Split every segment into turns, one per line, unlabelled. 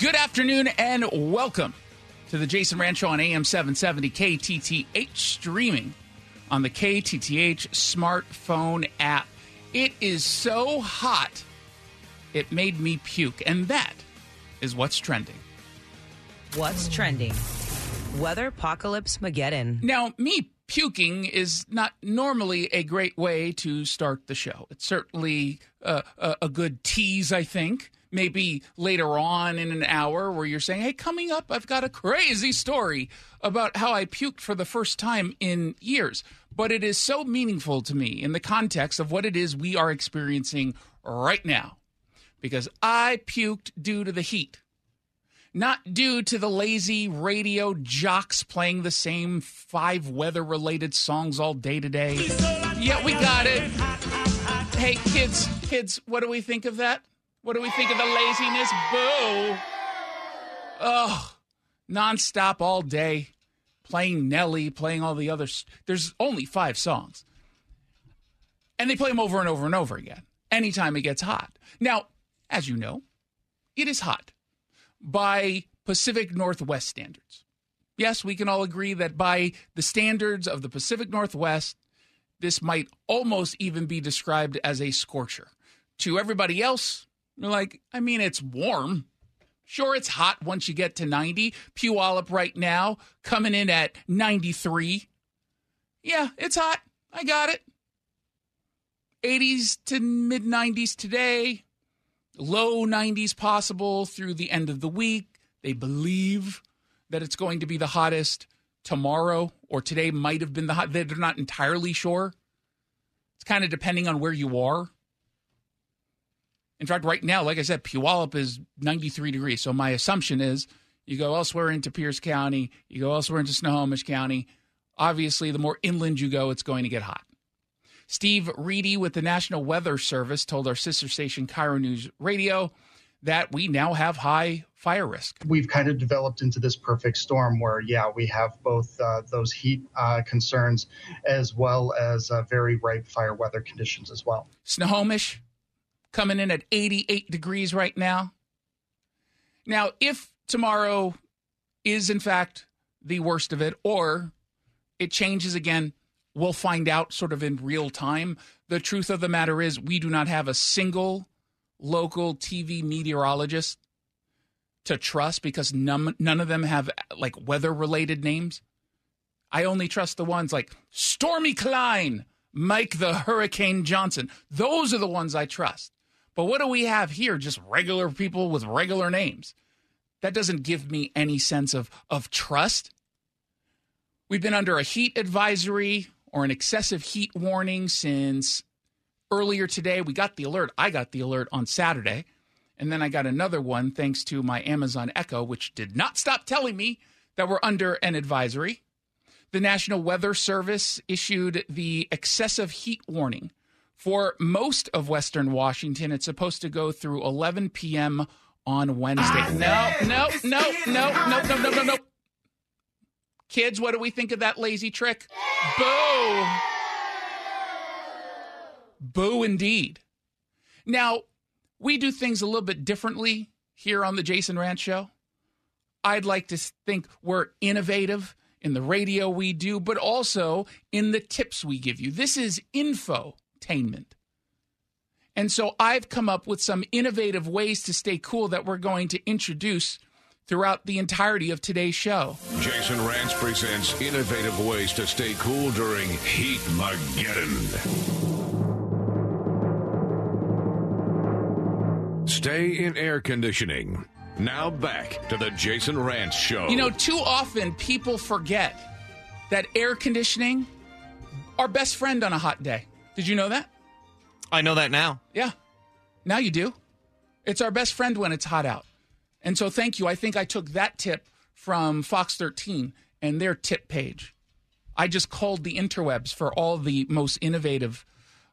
Good afternoon and welcome to the Jason Rancho on AM 770 KTTH streaming on the KTTH smartphone app. It is so hot, it made me puke. And that is what's trending.
What's trending? Weather apocalypse Mageddon.
Now, me puking is not normally a great way to start the show. It's certainly uh, a, a good tease, I think. Maybe later on in an hour where you're saying, hey, coming up, I've got a crazy story about how I puked for the first time in years. But it is so meaningful to me in the context of what it is we are experiencing right now. Because I puked due to the heat not due to the lazy radio jocks playing the same five weather related songs all day today. Yeah, we got it. Hey, kids, kids, what do we think of that? What do we think of the laziness? Boo. Oh, nonstop all day, playing Nelly, playing all the others. There's only five songs. And they play them over and over and over again anytime it gets hot. Now, as you know, it is hot by Pacific Northwest standards. Yes, we can all agree that by the standards of the Pacific Northwest, this might almost even be described as a scorcher. To everybody else, you're like, I mean, it's warm. Sure, it's hot once you get to 90. Puyallup right now coming in at 93. Yeah, it's hot. I got it. 80s to mid 90s today low 90s possible through the end of the week. They believe that it's going to be the hottest tomorrow or today might have been the hot. They're not entirely sure. It's kind of depending on where you are. In fact, right now, like I said, Puyallup is 93 degrees. So my assumption is you go elsewhere into Pierce County, you go elsewhere into Snohomish County. Obviously, the more inland you go, it's going to get hot. Steve Reedy with the National Weather Service told our sister station, KIRO News Radio, that we now have high fire risk.
We've kind of developed into this perfect storm where, yeah, we have both uh, those heat uh, concerns as well as uh, very ripe fire weather conditions as well.
Snohomish coming in at 88 degrees right now. Now, if tomorrow is in fact the worst of it, or it changes again We'll find out sort of in real time. The truth of the matter is, we do not have a single local TV meteorologist to trust because none, none of them have like weather related names. I only trust the ones like Stormy Klein, Mike the Hurricane Johnson. Those are the ones I trust. But what do we have here? Just regular people with regular names. That doesn't give me any sense of, of trust. We've been under a heat advisory or an excessive heat warning since earlier today. We got the alert. I got the alert on Saturday. And then I got another one thanks to my Amazon Echo, which did not stop telling me that we're under an advisory. The National Weather Service issued the excessive heat warning for most of Western Washington. It's supposed to go through 11 p.m. on Wednesday. Ah, no, no, no, no, no, no, no, no, no. Kids, what do we think of that lazy trick? Boo! Boo indeed. Now, we do things a little bit differently here on the Jason Rantz Show. I'd like to think we're innovative in the radio we do, but also in the tips we give you. This is infotainment. And so I've come up with some innovative ways to stay cool that we're going to introduce throughout the entirety of today's show.
Jason Rantz presents innovative ways to stay cool during Heat Mageddon. Stay in air conditioning. Now back to the Jason Rantz Show.
You know, too often people forget that air conditioning, our best friend on a hot day. Did you know that?
I know that now.
Yeah. Now you do. It's our best friend when it's hot out. And so thank you. I think I took that tip from Fox 13 and their tip page. I just called the interwebs for all the most innovative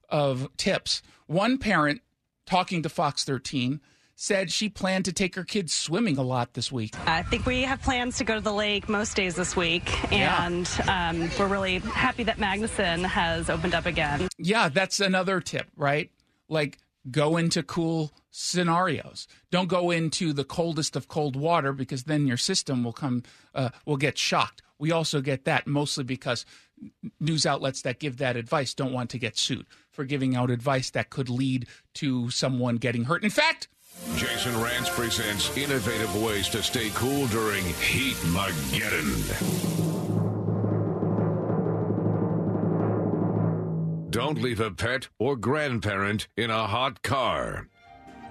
of tips. One parent talking to Fox 13 said she planned to take her kids swimming a lot this week.
I think we have plans to go to the lake most days this week, and yeah. um, we're really happy that Magnuson has opened up again.
Yeah, that's another tip, right? Like Go into cool scenarios. Don't go into the coldest of cold water because then your system will come uh, will get shocked. We also get that mostly because news outlets that give that advice don't want to get sued for giving out advice that could lead to someone getting hurt. In fact,
Jason Rantz presents innovative ways to stay cool during Heat Mageddon. Don't leave a pet or grandparent in a hot car.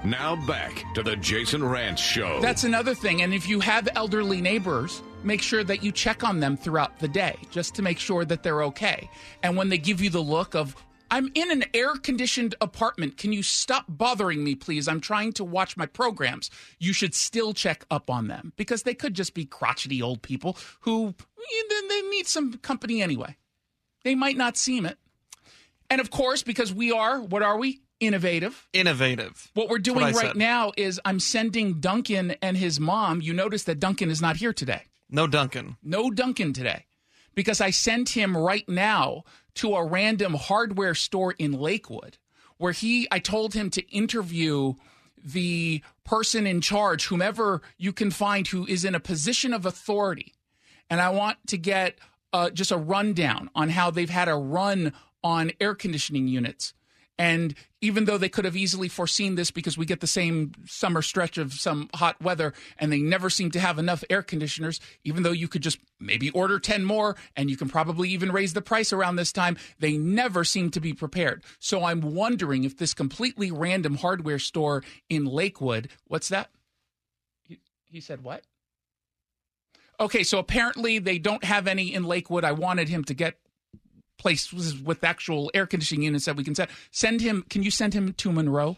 Now back to the Jason Rantz Show.
That's another thing. And if you have elderly neighbors, make sure that you check on them throughout the day just to make sure that they're okay. And when they give you the look of, I'm in an air conditioned apartment. Can you stop bothering me, please? I'm trying to watch my programs. You should still check up on them because they could just be crotchety old people who then they need some company anyway. They might not seem it. And of course, because we are, what are we? Innovative.
Innovative.
What we're doing what right said. now is I'm sending Duncan and his mom. You notice that Duncan is not here today.
No Duncan.
No Duncan today. Because I sent him right now to a random hardware store in Lakewood where he I told him to interview the person in charge, whomever you can find who is in a position of authority. And I want to get uh, just a rundown on how they've had a run on air conditioning units. And even though they could have easily foreseen this because we get the same summer stretch of some hot weather and they never seem to have enough air conditioners, even though you could just maybe order 10 more and you can probably even raise the price around this time, they never seem to be prepared. So I'm wondering if this completely random hardware store in Lakewood, what's that? He, he said what? Okay, so apparently they don't have any in Lakewood. I wanted him to get places with actual air conditioning units that we can send. Send him. Can you send him to Monroe?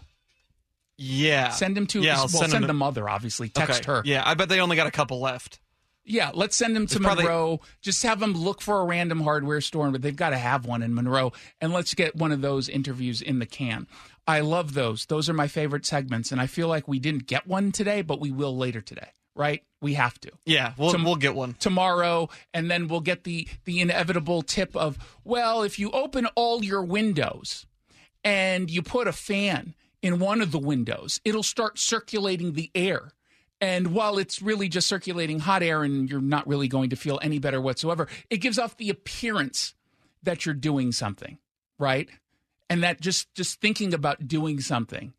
Yeah.
Send him to. Yeah, I'll well, send, send the mother. Obviously, text okay. her.
Yeah, I bet they only got a couple left.
Yeah, let's send him to it's Monroe. Probably... Just have them look for a random hardware store, but they've got to have one in Monroe. And let's get one of those interviews in the can. I love those. Those are my favorite segments, and I feel like we didn't get one today, but we will later today right? We have to.
Yeah, we'll Tom- we'll get one
tomorrow, and then we'll get the the inevitable tip of well, if you open all your windows and you put a fan in one of the windows, it'll start circulating the air. And while it's really just circulating hot air and you're not really going to feel any better whatsoever, it gives off the appearance that you're doing something, right? And that just just thinking about doing something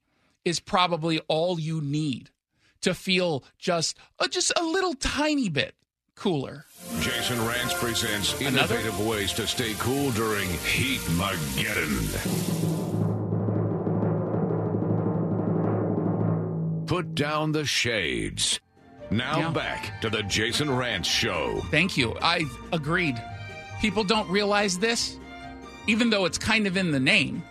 is probably all you need to feel just uh, just a little tiny bit cooler.
Jason Rantz presents innovative Another? ways to stay cool during Heat Mageddon. Put down the shades. Now yeah. back to the Jason Rantz Show.
Thank you. I agreed. People don't realize this, even though it's kind of in the name.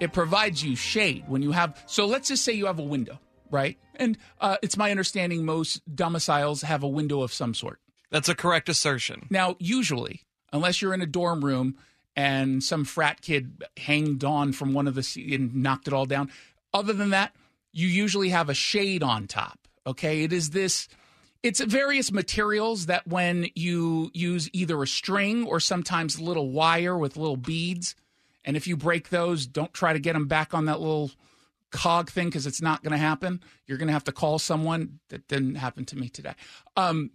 It provides you shade when you have. So let's just say you have a window right? And uh, it's my understanding most domiciles have a window of some sort.
That's a correct assertion.
Now, usually, unless you're in a dorm room and some frat kid hanged on from one of the and knocked it all down, other than that, you usually have a shade on top. Okay, it is this. It's various materials that when you use either a string or sometimes little wire with little beads, and if you break those, don't try to get them back on that little cog thing because it's not going to happen. You're going to have to call someone. That didn't happen to me today. Um,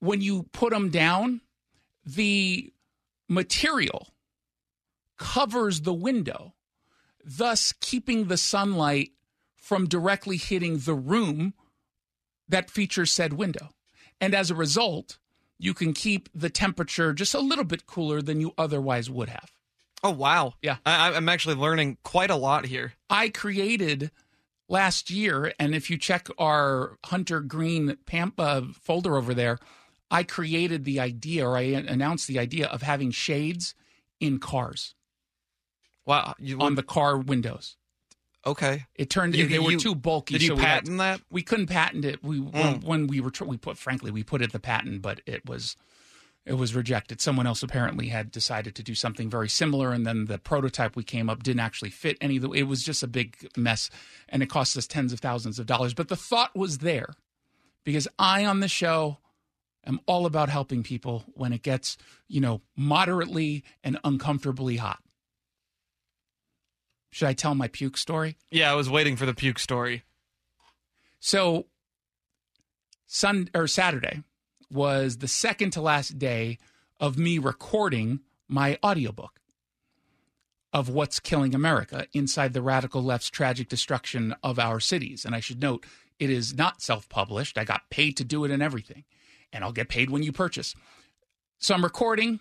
when you put them down, the material covers the window, thus keeping the sunlight from directly hitting the room that features said window. And as a result, you can keep the temperature just a little bit cooler than you otherwise would have.
Oh wow!
Yeah,
I, am actually learning quite a lot here.
I created last year, and if you check our Hunter Green Pampa folder over there, I created the idea, or I announced the idea of having shades in cars.
Wow!
You, on the car windows.
Okay.
It turned you, they were too bulky.
Did you so patent
we
had, that?
We couldn't patent it. We mm. when, when, we were we put frankly we put it the patent, but it was it was rejected. Someone else apparently had decided to do something very similar, and then the prototype we came up didn't actually fit any of the. It was just a big mess, and it cost us tens of thousands of dollars. But the thought was there, because I on the show am all about helping people when it gets you know moderately and uncomfortably hot. Should I tell my puke story?
Yeah, I was waiting for the puke story.
So, Sun or Saturday was the second to last day of me recording my audiobook of What's Killing America inside the radical left's tragic destruction of our cities. And I should note, it is not self published. I got paid to do it and everything. And I'll get paid when you purchase. So I'm recording.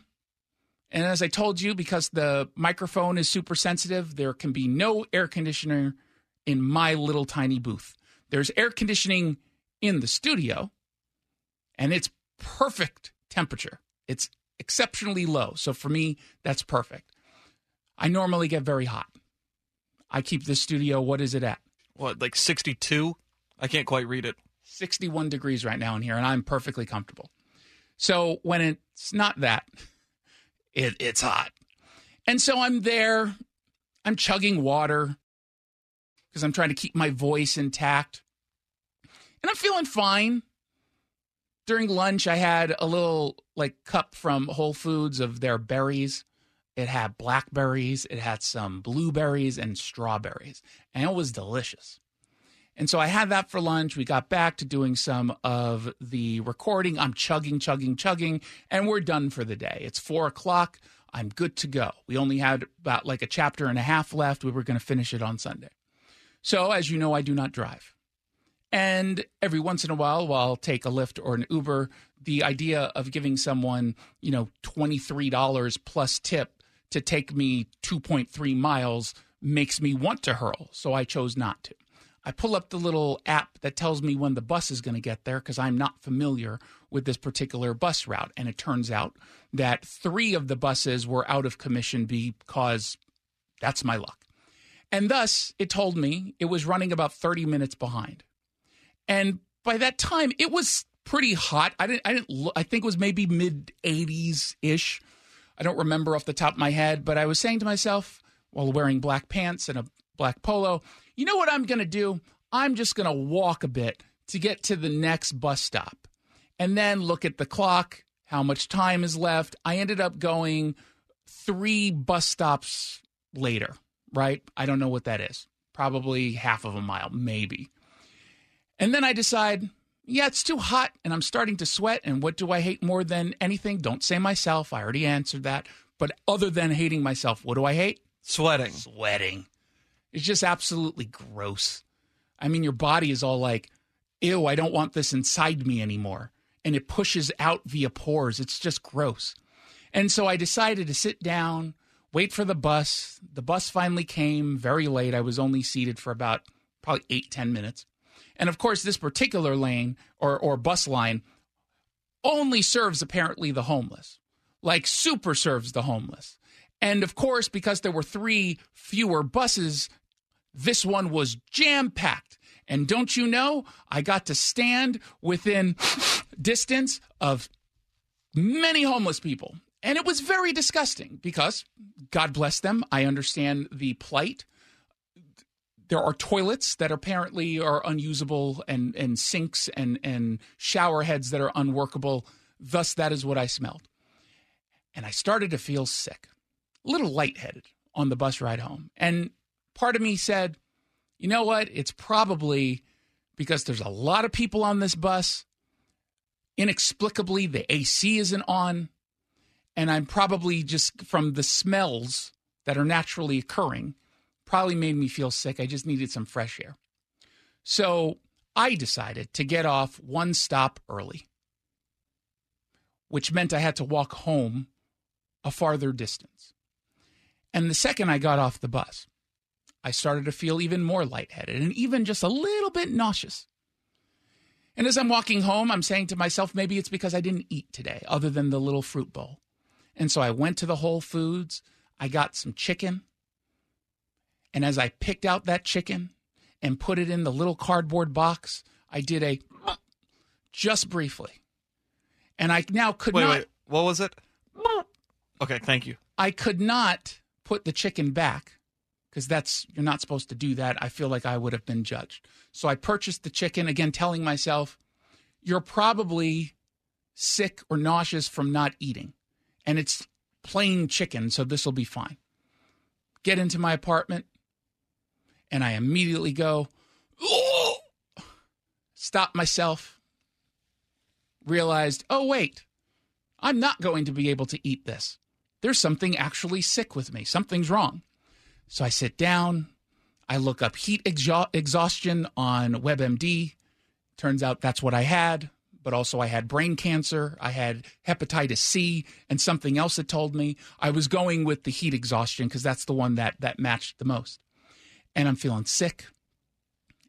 And as I told you, because the microphone is super sensitive, there can be no air conditioner in my little tiny booth. There's air conditioning in the studio, and it's perfect temperature. It's exceptionally low. So for me, that's perfect. I normally get very hot. I keep the studio, what is it at?
What, like 62? I can't quite read it.
61 degrees right now in here, and I'm perfectly comfortable. So when it's not that, it, it's hot. And so I'm there, I'm chugging water because I'm trying to keep my voice intact. And I'm feeling fine. During lunch, I had a little like cup from Whole Foods of their berries. It had blackberries, it had some blueberries and strawberries, and it was delicious. And so I had that for lunch. We got back to doing some of the recording. I'm chugging, chugging, chugging, and we're done for the day. It's four o'clock. I'm good to go. We only had about like a chapter and a half left. We were going to finish it on Sunday. So, as you know, I do not drive. And every once in a while, while I'll take a Lyft or an Uber, the idea of giving someone, you know, $23 plus tip to take me 2.3 miles makes me want to hurl. So I chose not to. I pull up the little app that tells me when the bus is going to get there because I'm not familiar with this particular bus route. And it turns out that three of the buses were out of commission because that's my luck. And thus, it told me it was running about 30 minutes behind. And by that time, it was pretty hot. I didn't, I didn't, I think it was maybe mid 80s ish. I don't remember off the top of my head, but I was saying to myself while wearing black pants and a black polo, you know what I'm going to do? I'm just going to walk a bit to get to the next bus stop and then look at the clock, how much time is left. I ended up going three bus stops later, right? I don't know what that is. Probably half of a mile, maybe. And then I decide, yeah, it's too hot and I'm starting to sweat. And what do I hate more than anything? Don't say myself. I already answered that. But other than hating myself, what do I hate?
Sweating.
Sweating. It's just absolutely gross. I mean, your body is all like, ew, I don't want this inside me anymore. And it pushes out via pores. It's just gross. And so I decided to sit down, wait for the bus. The bus finally came very late. I was only seated for about probably eight, ten minutes. And of course, this particular lane or, or bus line only serves apparently the homeless, like super serves the homeless. And of course, because there were three fewer buses this one was jam packed. And don't you know, I got to stand within distance of many homeless people. And it was very disgusting because, God bless them, I understand the plight. There are toilets that apparently are unusable and, and sinks and, and shower heads that are unworkable. Thus, that is what I smelled. And I started to feel sick, a little lightheaded on the bus ride home. And part of me said, you know what? It's probably because there's a lot of people on this bus. Inexplicably, the AC isn't on. And I'm probably just from the smells that are naturally occurring, probably made me feel sick. I just needed some fresh air. So I decided to get off one stop early, which meant I had to walk home a farther distance. And the second I got off the bus, I started to feel even more lightheaded and even just a little bit nauseous. And as I'm walking home, I'm saying to myself, maybe it's because I didn't eat today, other than the little fruit bowl. And so I went to the Whole Foods, I got some chicken. And as I picked out that chicken and put it in the little cardboard box, I did a just briefly. And I now could
wait,
not.
Wait, what was it? Okay, thank you.
I could not put the chicken back because that's you're not supposed to do that. I feel like I would have been judged. So I purchased the chicken again, telling myself, "You're probably sick or nauseous from not eating, and it's plain chicken, so this will be fine." Get into my apartment, and I immediately go, "Oh!" stop myself, realized, oh, wait, I'm not going to be able to eat this. There's something actually sick with me. Something's wrong. So I sit down. I look up heat exha- exhaustion on WebMD. Turns out that's what I had, but also I had brain cancer. I had hepatitis C and something else that told me I was going with the heat exhaustion because that's the one that, that matched the most. And I'm feeling sick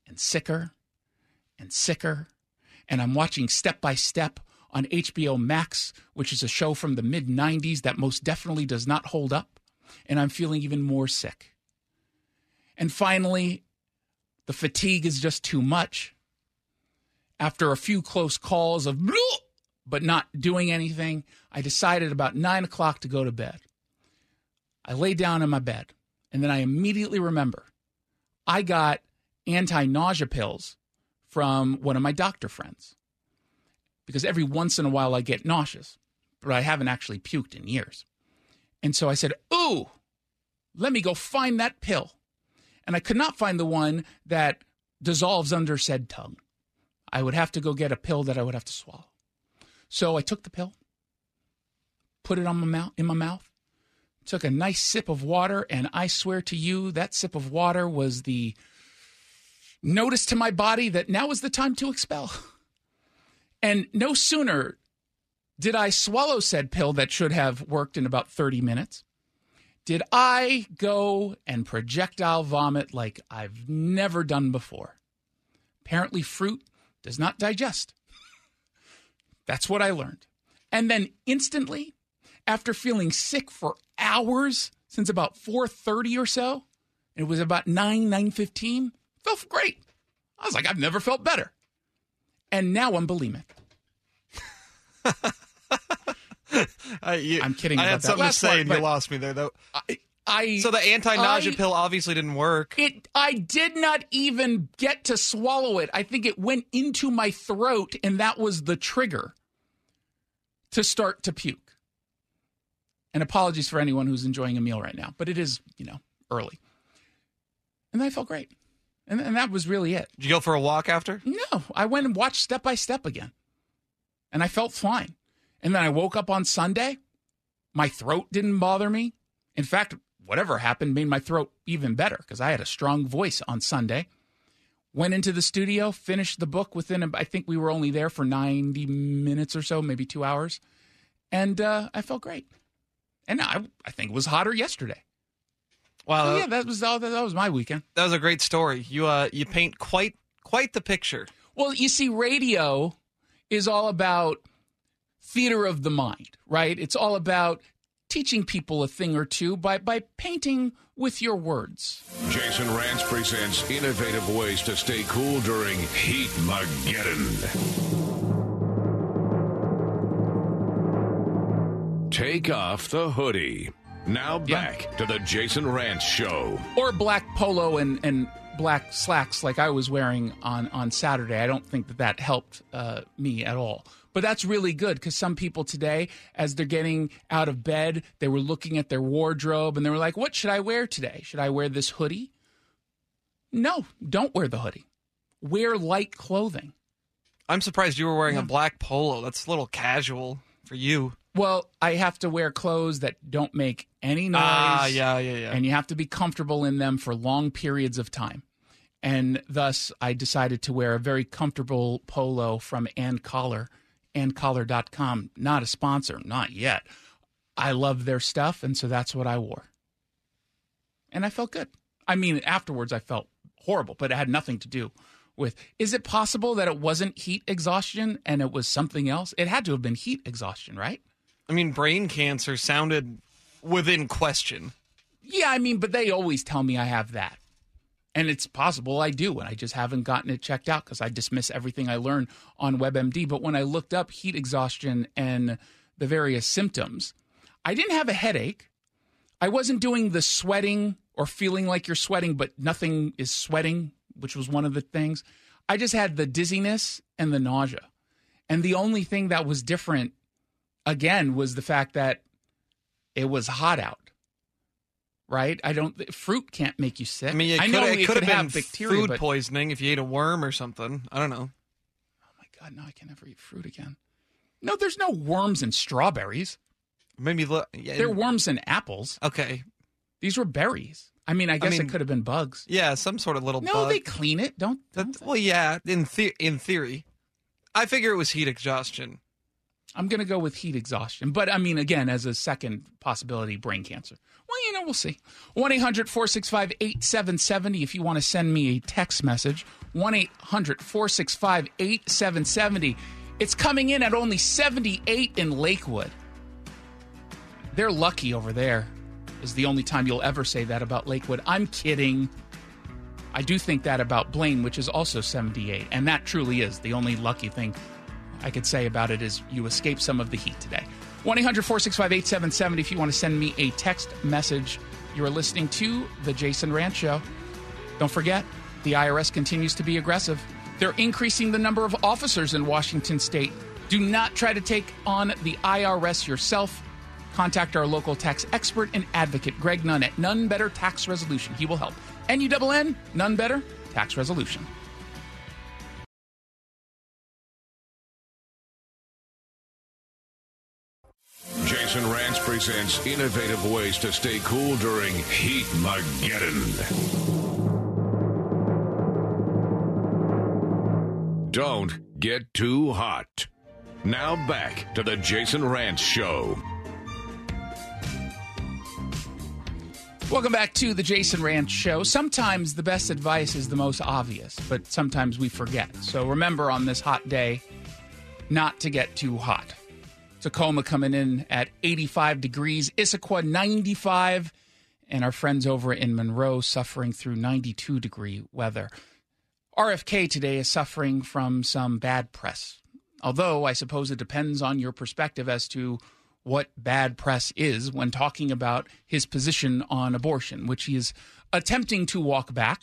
and sicker and sicker. And I'm watching Step by Step on HBO Max, which is a show from the mid 90s that most definitely does not hold up. And I'm feeling even more sick. And finally, the fatigue is just too much. After a few close calls of but not doing anything, I decided about nine o'clock to go to bed. I lay down in my bed, and then I immediately remember I got anti nausea pills from one of my doctor friends because every once in a while I get nauseous, but I haven't actually puked in years. And so I said, Ooh, let me go find that pill. And I could not find the one that dissolves under said tongue. I would have to go get a pill that I would have to swallow. So I took the pill, put it on my mouth in my mouth, took a nice sip of water, and I swear to you, that sip of water was the notice to my body that now is the time to expel. And no sooner did I swallow said pill that should have worked in about 30 minutes, did I go and projectile vomit like I've never done before. Apparently, fruit does not digest. That's what I learned. And then instantly, after feeling sick for hours since about 4:30 or so, it was about 9 9:15, felt great. I was like I've never felt better. And now I'm bulimic.
I,
I'm kidding
I
about
had
that
something to say, and you lost me there, though.
I, I
So the anti-nausea
I-
pill obviously didn't work.
It I did not even get to swallow it. I think it went into my throat and that was the trigger to start to puke. And apologies for anyone who's enjoying a meal right now, but it is, you know, early. And I felt great. And, and that was really it.
Did you go for a walk after?
No, I went and watched Step by Step again. And I felt fine. And then I woke up on Sunday. My throat didn't bother me. In fact, whatever happened made my throat even better because I had a strong voice on Sunday. Went into the studio, finished the book within, I think we were only there for 90 minutes or so, maybe two hours. And uh, I felt great. And I, I think it was hotter yesterday.
Wow,
So yeah, that was all, that was my weekend.
that was a great story. You uh, you paint quite quite the picture.
Well, you see, radio is all about theater of the mind, right? It's all about teaching people a thing or two by, by painting with your words.
Jason Rantz presents innovative ways to stay cool during Heat Mageddon. Take off the hoodie. Now back to the Jason Rantz Show.
Or black polo and, and black slacks like I was wearing on, on Saturday. I don't think that that helped uh, me at all. But that's really good because some people today, as they're getting out of bed, they were looking at their wardrobe and they were like, what should I wear today? Should I wear this hoodie? No, don't wear the hoodie. Wear light clothing.
I'm surprised you were wearing a black polo. That's a little casual for you.
Well, I have to wear clothes that don't make any noise.
Ah, yeah, yeah, yeah.
And you have to be comfortable in them for long periods of time. And thus, I decided to wear a very comfortable polo from Ann Collar, anncollar.com. Not a sponsor, not yet. I love their stuff, and so that's what I wore. And I felt good. I mean, afterwards, I felt horrible, but it had nothing to do with. Is it possible that it wasn't heat exhaustion and it was something else? It had to have been heat exhaustion, right?
I mean, brain cancer sounded within question.
Yeah, I mean, but they always tell me I have that. And it's possible I do, and I just haven't gotten it checked out because I dismiss everything I learn on WebMD. But when I looked up heat exhaustion and the various symptoms, I didn't have a headache. I wasn't doing the sweating or feeling like you're sweating, but nothing is sweating, which was one of the things. I just had the dizziness and the nausea. And the only thing that was different, again, was the fact that it was hot out. right? I don't. Fruit can't make you sick.
I mean, it
I
could,
know
it
it
could have been
bacteria,
food
but
poisoning if you ate a worm or something. I don't know.
oh my god, no, I can never eat fruit again. No, there's no worms in strawberries.
Maybe look. Yeah,
There are worms in apples.
okay.
These were berries. I mean, I guess
mean-
it could have been bugs.
Yeah, some sort of little
No,
bug.
they clean it. Don't.
That-
don't
well, yeah, in the- in theory, I figure it was heat exhaustion.
I'm going to go with heat exhaustion. But I mean, again, as a second possibility, brain cancer. Well, you know, we'll see. 1 800 465 8770 if you want to send me a text message. 1 800 465 8770. It's coming in at only 78 in Lakewood. They're lucky over there, is the only time you'll ever say that about Lakewood. I'm kidding. I do think that about Blaine, which is also 78. And that truly is the only lucky thing I could say about it is you escaped some of the heat today. 1 800 465 8770 if you want to send me a text message. You are listening to The Jason Rantz Show. Don't forget, the IRS continues to be aggressive. They're increasing the number of officers in Washington state. Do not try to take on the IRS yourself. Contact our local tax expert and advocate, Greg Nunn, at Nunn Better Tax Resolution. He will help. N U N, Nunn Better Tax Resolution.
Jason Rantz presents innovative ways to stay cool during Heat Mageddon. Don't get too hot. Now back to the Jason Rantz Show.
Welcome back to the Jason Rantz Show. Sometimes the best advice is the most obvious, but sometimes we forget. So remember on this hot day not to get too hot. Tacoma coming in at 85 degrees, Issaquah 95, and our friends over in Monroe suffering through 92 degree weather. RFK today is suffering from some bad press. Although I suppose it depends on your perspective as to what bad press is when talking about his position on abortion, which he is attempting to walk back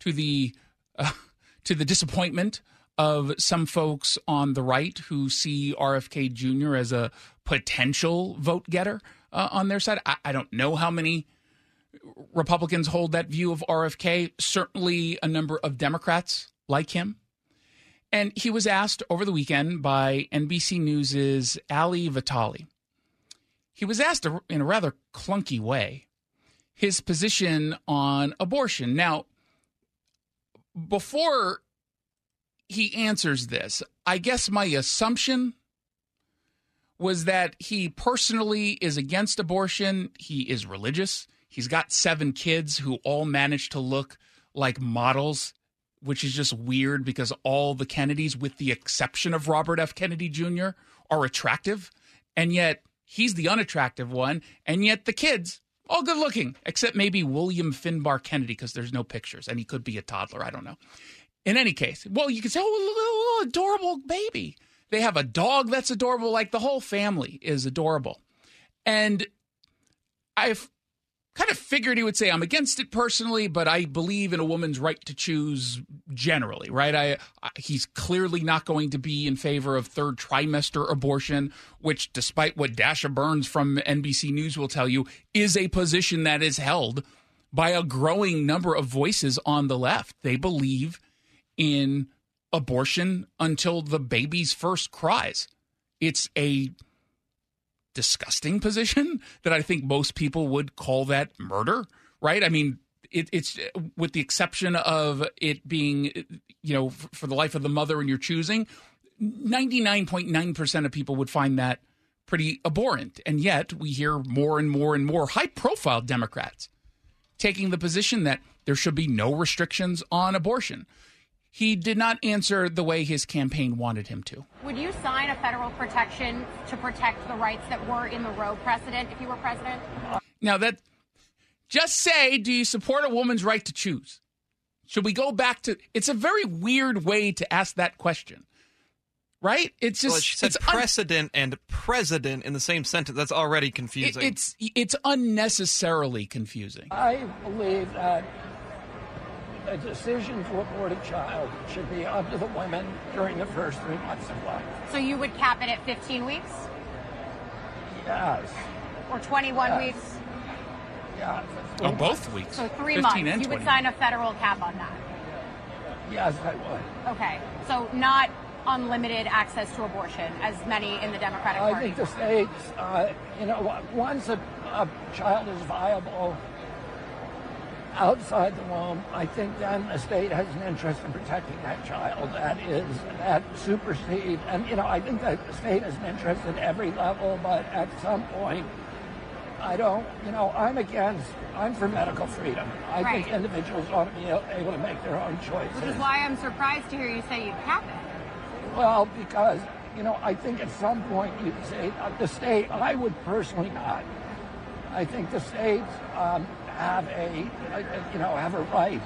to the uh, to the disappointment of some folks on the right who see RFK Jr. as a potential vote getter uh, on their side. I, I don't know how many Republicans hold that view of RFK. Certainly, a number of Democrats like him. And he was asked over the weekend by NBC News's Ali Vitali. He was asked in a rather clunky way his position on abortion. Now, before he answers this, I guess my assumption was that he personally is against abortion. He is religious. He's got seven kids who all manage to look like models, which is just weird because all the Kennedys, with the exception of Robert F. Kennedy Jr., are attractive. And yet he's the unattractive one. And yet the kids, all good looking, except maybe William Finbar Kennedy because there's no pictures and he could be a toddler. I don't know. In any case, well, you could say, oh, little adorable baby. They have a dog that's adorable. Like the whole family is adorable. And I've kind of figured he would say, I'm against it personally, but I believe in a woman's right to choose generally, right? I, I He's clearly not going to be in favor of third trimester abortion, which, despite what Dasha Burns from NBC News will tell you, is a position that is held by a growing number of voices on the left. They believe in abortion until the baby's first cries. It's a disgusting position that I think most people would call that murder, right? I mean, it, it's with the exception of it being, you know, for, the life of the mother and you're choosing, 99.9% of people would find that pretty abhorrent. And yet we hear more and more and more high profile Democrats taking the position that there should be no restrictions on abortion. He did not answer the way his campaign wanted him to.
Would you sign a federal protection to protect the rights that were in the Roe precedent if you were president?
Now that just say, do you support a woman's right to choose? Should we go back to it's a very weird way to ask that question. Right? It's just
well, she said
it's un-
precedent and president in the same sentence. That's already
it-
confusing.
it's it's unnecessarily confusing.
I believe that a decision to abort a child should be up to the women during the first three months of life.
So you would cap it at 15 weeks
Yes.
or 21
Yes.
weeks?
Yeah.
Oh, both weeks.
So three months.
and
You would
20.
sign a federal cap on that.
Yes, I would.
Okay. So not unlimited access to abortion, as many in the Democratic
I
Party.
think the states, uh, you know, once a, a child is viable outside the womb, I think then the state has an interest in protecting that child. That is, that supersedes, and you know, I think that the state has an interest at every level, but at some point, I don't, you know, I'm against, I'm for medical freedom. I think individuals ought to be able to make their own choices.
Which is why I'm surprised to hear you say you'd cap it.
Well, because, you know, I think at some point you could say, uh, the state, I would personally not. I think the states um, have a, you know, have a right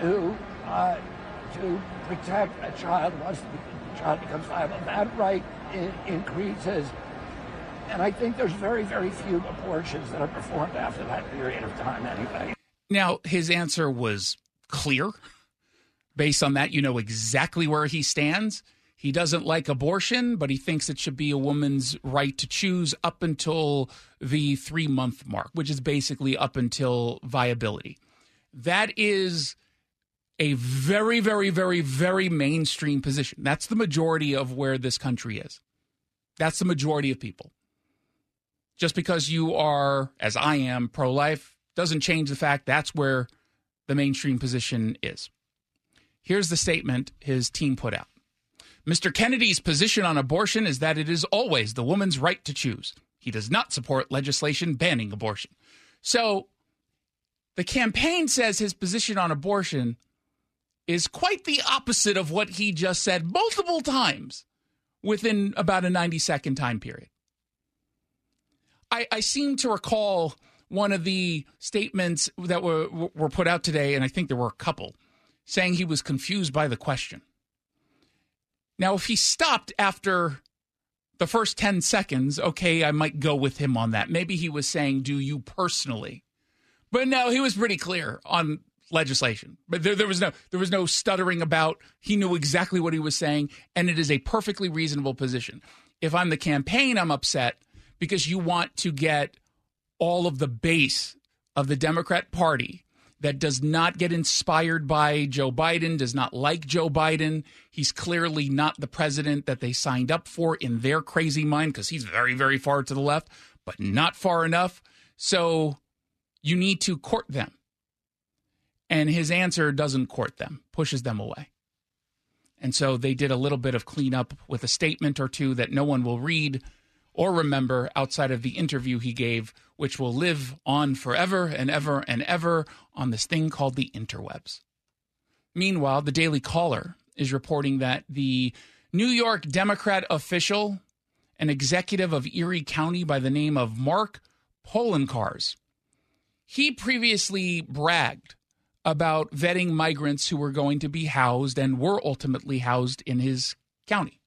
to, uh, to protect a child once the child becomes viable. That right increases. And I think there's very, very few abortions that are performed after that period of time anyway.
Now, his answer was clear. Based on that, you know exactly where he stands. He doesn't like abortion, but he thinks it should be a woman's right to choose up until the three month mark, which is basically up until viability. That is a very, very, very, very mainstream position. That's the majority of where this country is. That's the majority of people. Just because you are, as I am, pro life doesn't change the fact that's where the mainstream position is. Here's the statement his team put out Mr. Kennedy's position on abortion is that it is always the woman's right to choose. He does not support legislation banning abortion. So the campaign says his position on abortion is quite the opposite of what he just said multiple times within about a 90 second time period. I, I seem to recall one of the statements that were were put out today, and I think there were a couple, saying he was confused by the question. Now, if he stopped after the first 10 seconds, okay, I might go with him on that. Maybe he was saying, Do you personally? But no, he was pretty clear on legislation. But there, there was no there was no stuttering about he knew exactly what he was saying, and it is a perfectly reasonable position. If I'm the campaign, I'm upset because you want to get all of the base of the Democrat Party that does not get inspired by Joe Biden, does not like Joe Biden. He's clearly not the president that they signed up for in their crazy mind because he's very, very far to the left, but not far enough. So you need to court them. And his answer doesn't court them, pushes them away. And so they did a little bit of cleanup with a statement or two that no one will read or remember outside of the interview he gave, which will live on forever and ever and ever on this thing called the interwebs. Meanwhile, the Daily Caller is reporting that the New York Democrat official, an executive of Erie County by the name of Mark Poloncarz, he previously bragged about vetting migrants who were going to be housed and were ultimately housed in his county.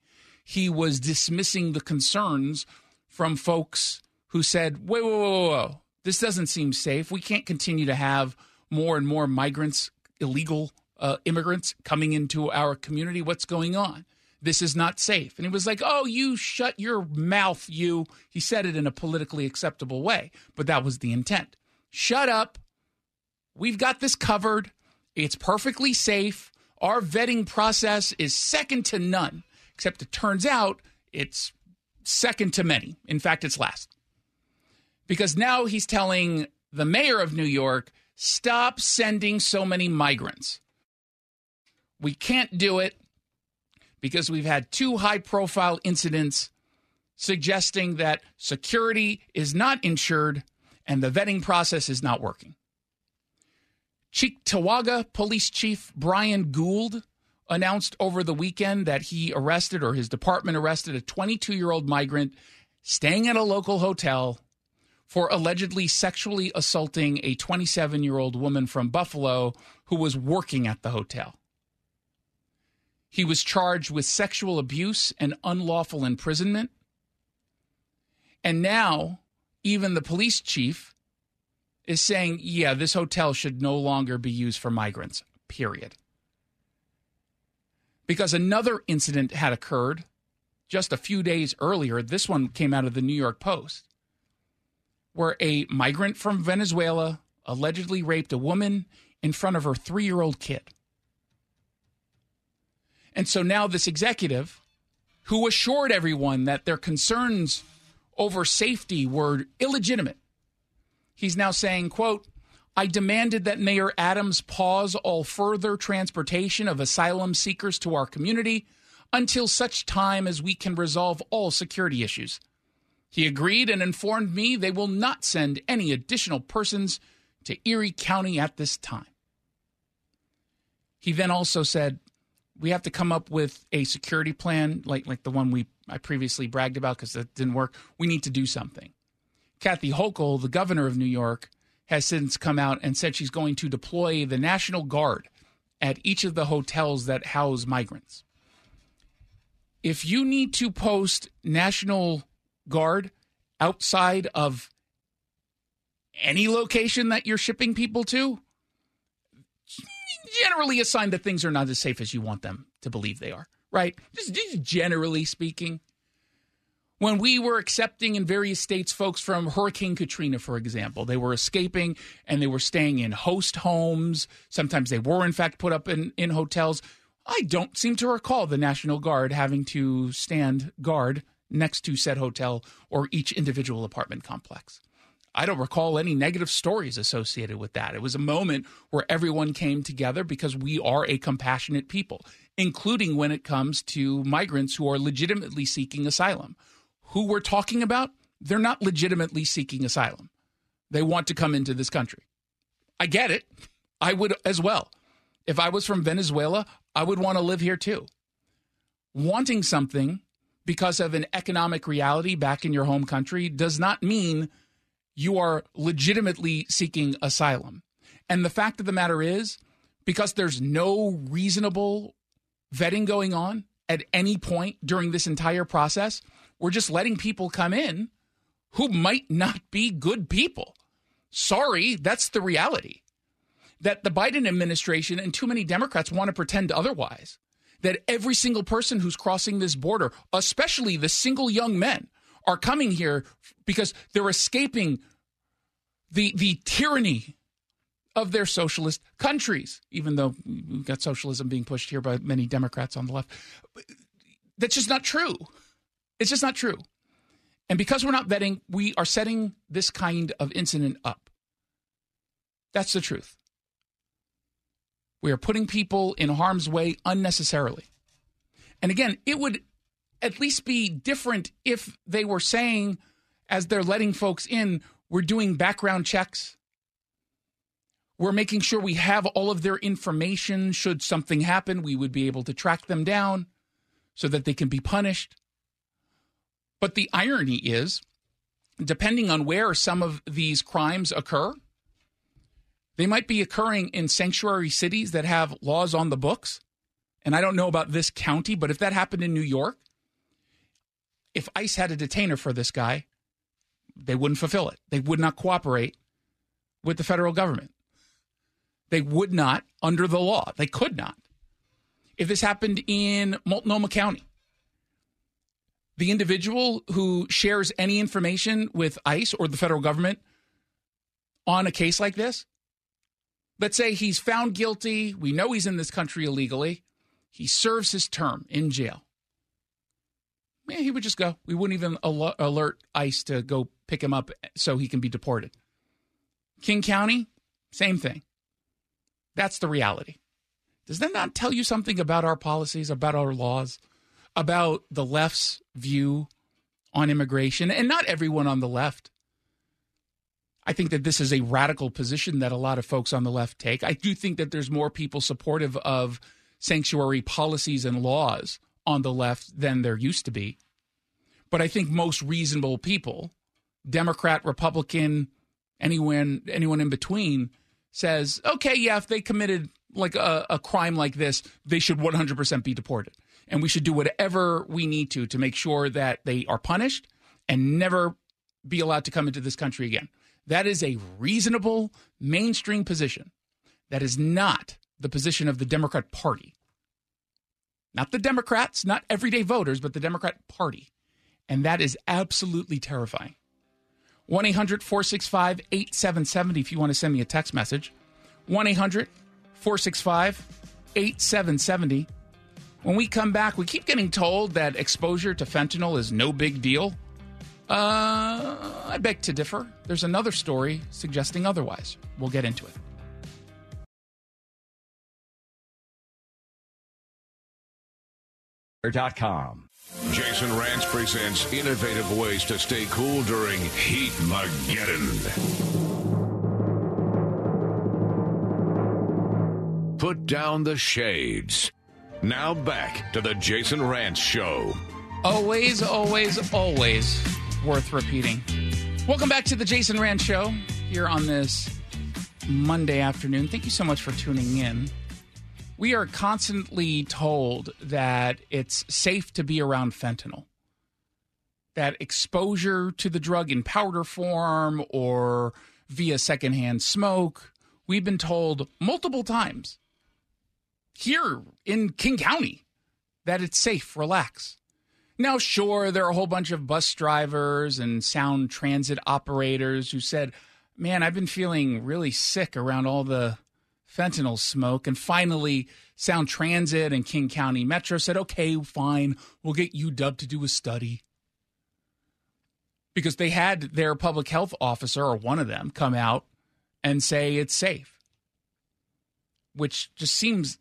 He was dismissing the concerns from folks who said, wait, whoa, whoa, whoa, this doesn't seem safe. We can't continue to have more and more migrants, illegal uh, immigrants coming into our community. What's going on? This is not safe. And he was like, oh, you shut your mouth, you. He said it in a politically acceptable way, but that was the intent. Shut up. We've got this covered. It's perfectly safe. Our vetting process is second to none, except it turns out it's second to many. In fact, it's last. Because now he's telling the mayor of New York, stop sending so many migrants. We can't do it because we've had two high profile incidents suggesting that security is not insured and the vetting process is not working. Cheektowaga Police Chief Brian Gould announced over the weekend that he arrested or his department arrested a 22 year old migrant staying at a local hotel for allegedly sexually assaulting a 27 year old woman from Buffalo who was working at the hotel. He was charged with sexual abuse and unlawful imprisonment. And now, even the police chief is saying, yeah, this hotel should no longer be used for migrants, period. Because another incident had occurred just a few days earlier. This one came out of the New York Post, where a migrant from Venezuela allegedly raped a woman in front of her three year old kid. And so now this executive, who assured everyone that their concerns over safety were illegitimate, he's now saying, quote, I demanded that Mayor Adams pause all further transportation of asylum seekers to our community until such time as we can resolve all security issues. He agreed and informed me they will not send any additional persons to Erie County at this time. He then also said, we have to come up with a security plan like like the one we I previously bragged about because that didn't work. We need to do something. Kathy Hochul, the governor of New York, has since come out and said she's going to deploy the National Guard at each of the hotels that house migrants. If you need to post National Guard outside of any location that you're shipping people to, generally a sign that things are not as safe as you want them to believe they are, right? Just, just generally speaking. When we were accepting in various states folks from Hurricane Katrina, for example, they were escaping and they were staying in host homes. Sometimes they were, in fact, put up in, in hotels. I don't seem to recall the National Guard having to stand guard next to said hotel or each individual apartment complex. I don't recall any negative stories associated with that. It was a moment where everyone came together because we are a compassionate people, including when it comes to migrants who are legitimately seeking asylum. Who we're talking about, they're not legitimately seeking asylum. They want to come into this country. I get it. I would as well. If I was from Venezuela, I would want to live here too. Wanting something because of an economic reality back in your home country does not mean you are legitimately seeking asylum. And the fact of the matter is, because there's no reasonable vetting going on at any point during this entire process, we're just letting people come in who might not be good people. Sorry, that's the reality. That the Biden administration and too many Democrats want to pretend otherwise that every single person who's crossing this border, especially the single young men, are coming here because they're escaping the the tyranny of their socialist countries, even though we've got socialism being pushed here by many Democrats on the left. That's just not true. It's just not true. And because we're not vetting, we are setting this kind of incident up. That's the truth. We are putting people in harm's way unnecessarily. And again, it would at least be different if they were saying, as they're letting folks in, we're doing background checks. We're making sure we have all of their information. Should something happen, we would be able to track them down so that they can be punished. But the irony is, depending on where some of these crimes occur, they might be occurring in sanctuary cities that have laws on the books. And I don't know about this county, but if that happened in New York, if ICE had a detainer for this guy, they wouldn't fulfill it. They would not cooperate with the federal government. They would not under the law. They could not. If this happened in Multnomah County, the individual who shares any information with ICE or the federal government on a case like this let's say he's found guilty. We know he's in this country illegally. He serves his term in jail. Yeah, he would just go. We wouldn't even alert ICE to go pick him up so he can be deported. King County, same thing. That's the reality. Does that not tell you something about our policies, about our laws, about the left's view on immigration? And not everyone on the left I think that this is a radical position that a lot of folks on the left take. I do think that there's more people supportive of sanctuary policies and laws on the left than there used to be. But I think most reasonable people, Democrat, Republican, anyone anyone in between, says, okay, yeah, if they committed like a, a crime like this, they should 100% be deported. And we should do whatever we need to to make sure that they are punished and never be allowed to come into this country again. That is a reasonable mainstream position. That is not the position of the Democrat Party. Not the Democrats, not everyday voters, but the Democrat Party. And that is absolutely terrifying. 1 800 465 8770 if you want to send me a text message. 1 800 465 8770. When we come back, we keep getting told that exposure to fentanyl is no big deal. Uh, I beg to differ. There's another story suggesting otherwise. We'll get into it.
Com.
Jason Rantz presents innovative ways to stay cool during Heat Mageddon. Put down the shades. Now back to the Jason Rantz Show.
Always, always, always worth repeating. Welcome back to the Jason Rantz Show here on this Monday afternoon. Thank you so much for tuning in. We are constantly told that it's safe to be around fentanyl, that exposure to the drug in powder form or via secondhand smoke. We've been told multiple times here in King County that it's safe, relax. Now, sure, there are a whole bunch of bus drivers and sound transit operators who said, Man, I've been feeling really sick around all the fentanyl smoke. And finally, Sound Transit and King County Metro said, Okay, fine, we'll get UW to do a study. Because they had their public health officer, or one of them, come out and say it's safe, which just seems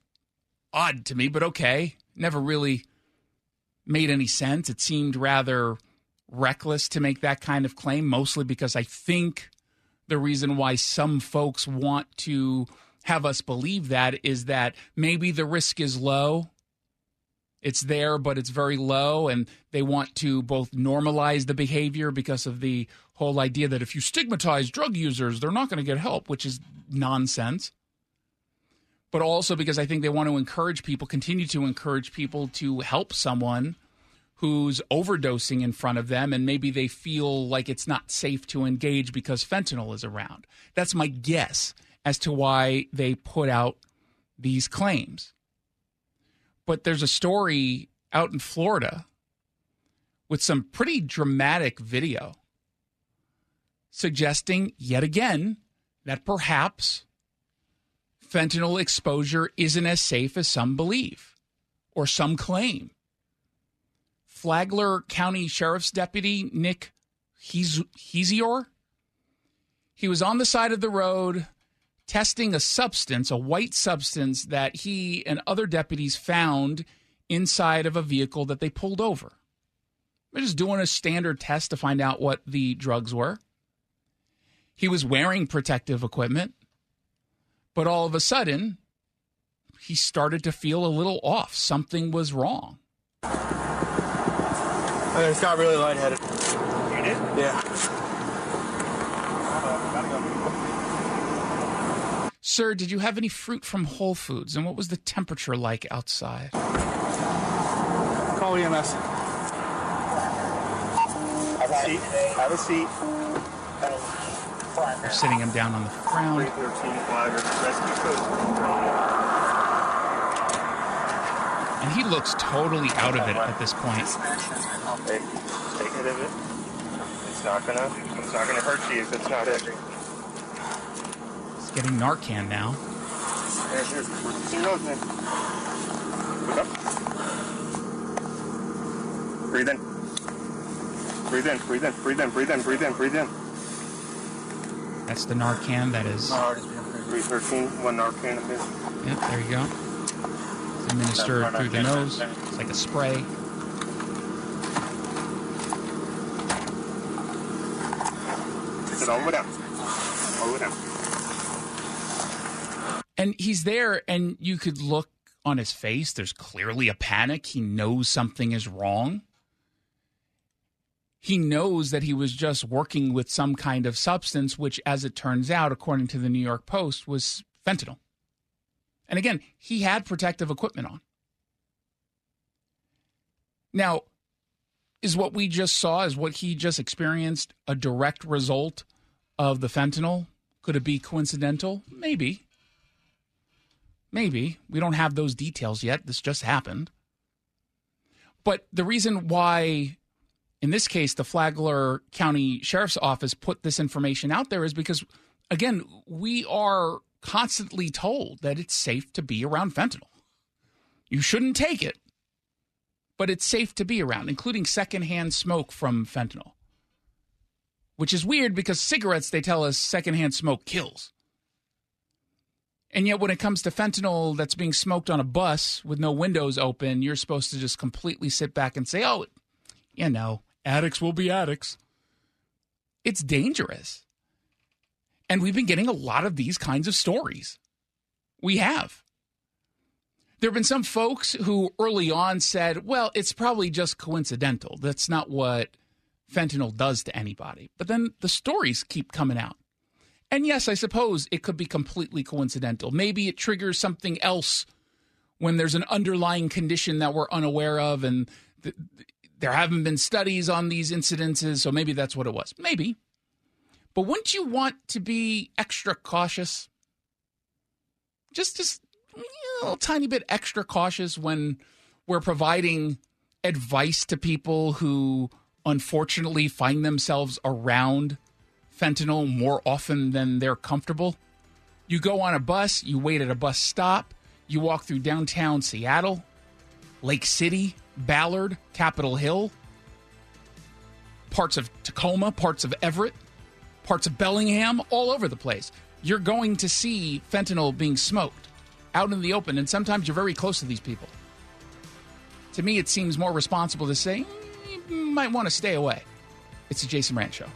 odd to me, but okay. Never really made any sense. It seemed rather reckless to make that kind of claim, mostly because I think the reason why some folks want to have us believe that is that maybe the risk is low. It's there, but it's very low, and they want to both normalize the behavior because of the whole idea that if you stigmatize drug users, they're not going to get help, which is nonsense but also because I think they want to encourage people, continue to encourage people to help someone who's overdosing in front of them and maybe they feel like it's not safe to engage because fentanyl is around. That's my guess as to why they put out these claims. But there's a story out in Florida with some pretty dramatic video suggesting yet again that perhaps fentanyl exposure isn't as safe as some believe or some claim. Flagler County Sheriff's Deputy Nick Hezior, he was on the side of the road testing a substance, a white substance that he and other deputies found inside of a vehicle that they pulled over. They're just doing a standard test to find out what the drugs were. He was wearing protective equipment. But all of a sudden, he started to feel a little off. Something was wrong.
I just got really lightheaded.
You did?
Yeah.
Sir, did you have any fruit from Whole Foods? And what was the temperature like outside?
Call EMS.
Have a seat. Have a seat.
They're sitting him down on the ground.
313 Flagler Rescue Code.
And he looks totally out of it at this point.
Hey, take it of it. It's not gonna. It's not gonna hurt you if it's not it.
He's getting Narcan now.
There's your. See your man. Look up. Breathe in. Breathe in. Breathe in. Breathe in. Breathe in. Breathe in. Breathe in.
That's the Narcan that is.
313. One Narcan.
Yep, there you go. It's administered through the nose. It's like a spray.
Sit all the way down. All the way down.
And he's there, and you could look on his face. There's clearly a panic. He knows something is wrong. He knows that he was just working with some kind of substance, which, as it turns out, according to the New York Post, was fentanyl. And again, he had protective equipment on. Now, is what we just saw, is what he just experienced a direct result of the fentanyl? Could it be coincidental? Maybe. Maybe. We don't have those details yet. This just happened. But the reason why in this case, the Flagler County Sheriff's Office put this information out there is because, again, we are constantly told that it's safe to be around fentanyl. You shouldn't take it, but it's safe to be around, including secondhand smoke from fentanyl, which is weird because cigarettes, they tell us secondhand smoke kills. And yet, when it comes to fentanyl that's being smoked on a bus with no windows open, you're supposed to just completely sit back and say, oh, you know, addicts will be addicts. It's dangerous. And we've been getting a lot of these kinds of stories. We have. There have been some folks who early on said, well, it's probably just coincidental. That's not what fentanyl does to anybody. But then the stories keep coming out. And yes, I suppose it could be completely coincidental. Maybe it triggers something else when there's an underlying condition that we're unaware of and there haven't been studies on these incidences, so maybe that's what it was. Maybe. But wouldn't you want to be extra cautious? Just just a little tiny bit extra cautious when we're providing advice to people who unfortunately find themselves around fentanyl more often than they're comfortable. You go on a bus, you wait at a bus stop, you walk through downtown Seattle, Lake City, Ballard, Capitol Hill, parts of Tacoma, parts of Everett, parts of Bellingham, all over the place. You're going to see fentanyl being smoked out in the open, and sometimes you're very close to these people. To me, it seems more responsible to say, mm, you might want to stay away. It's a Jason Rantz Show.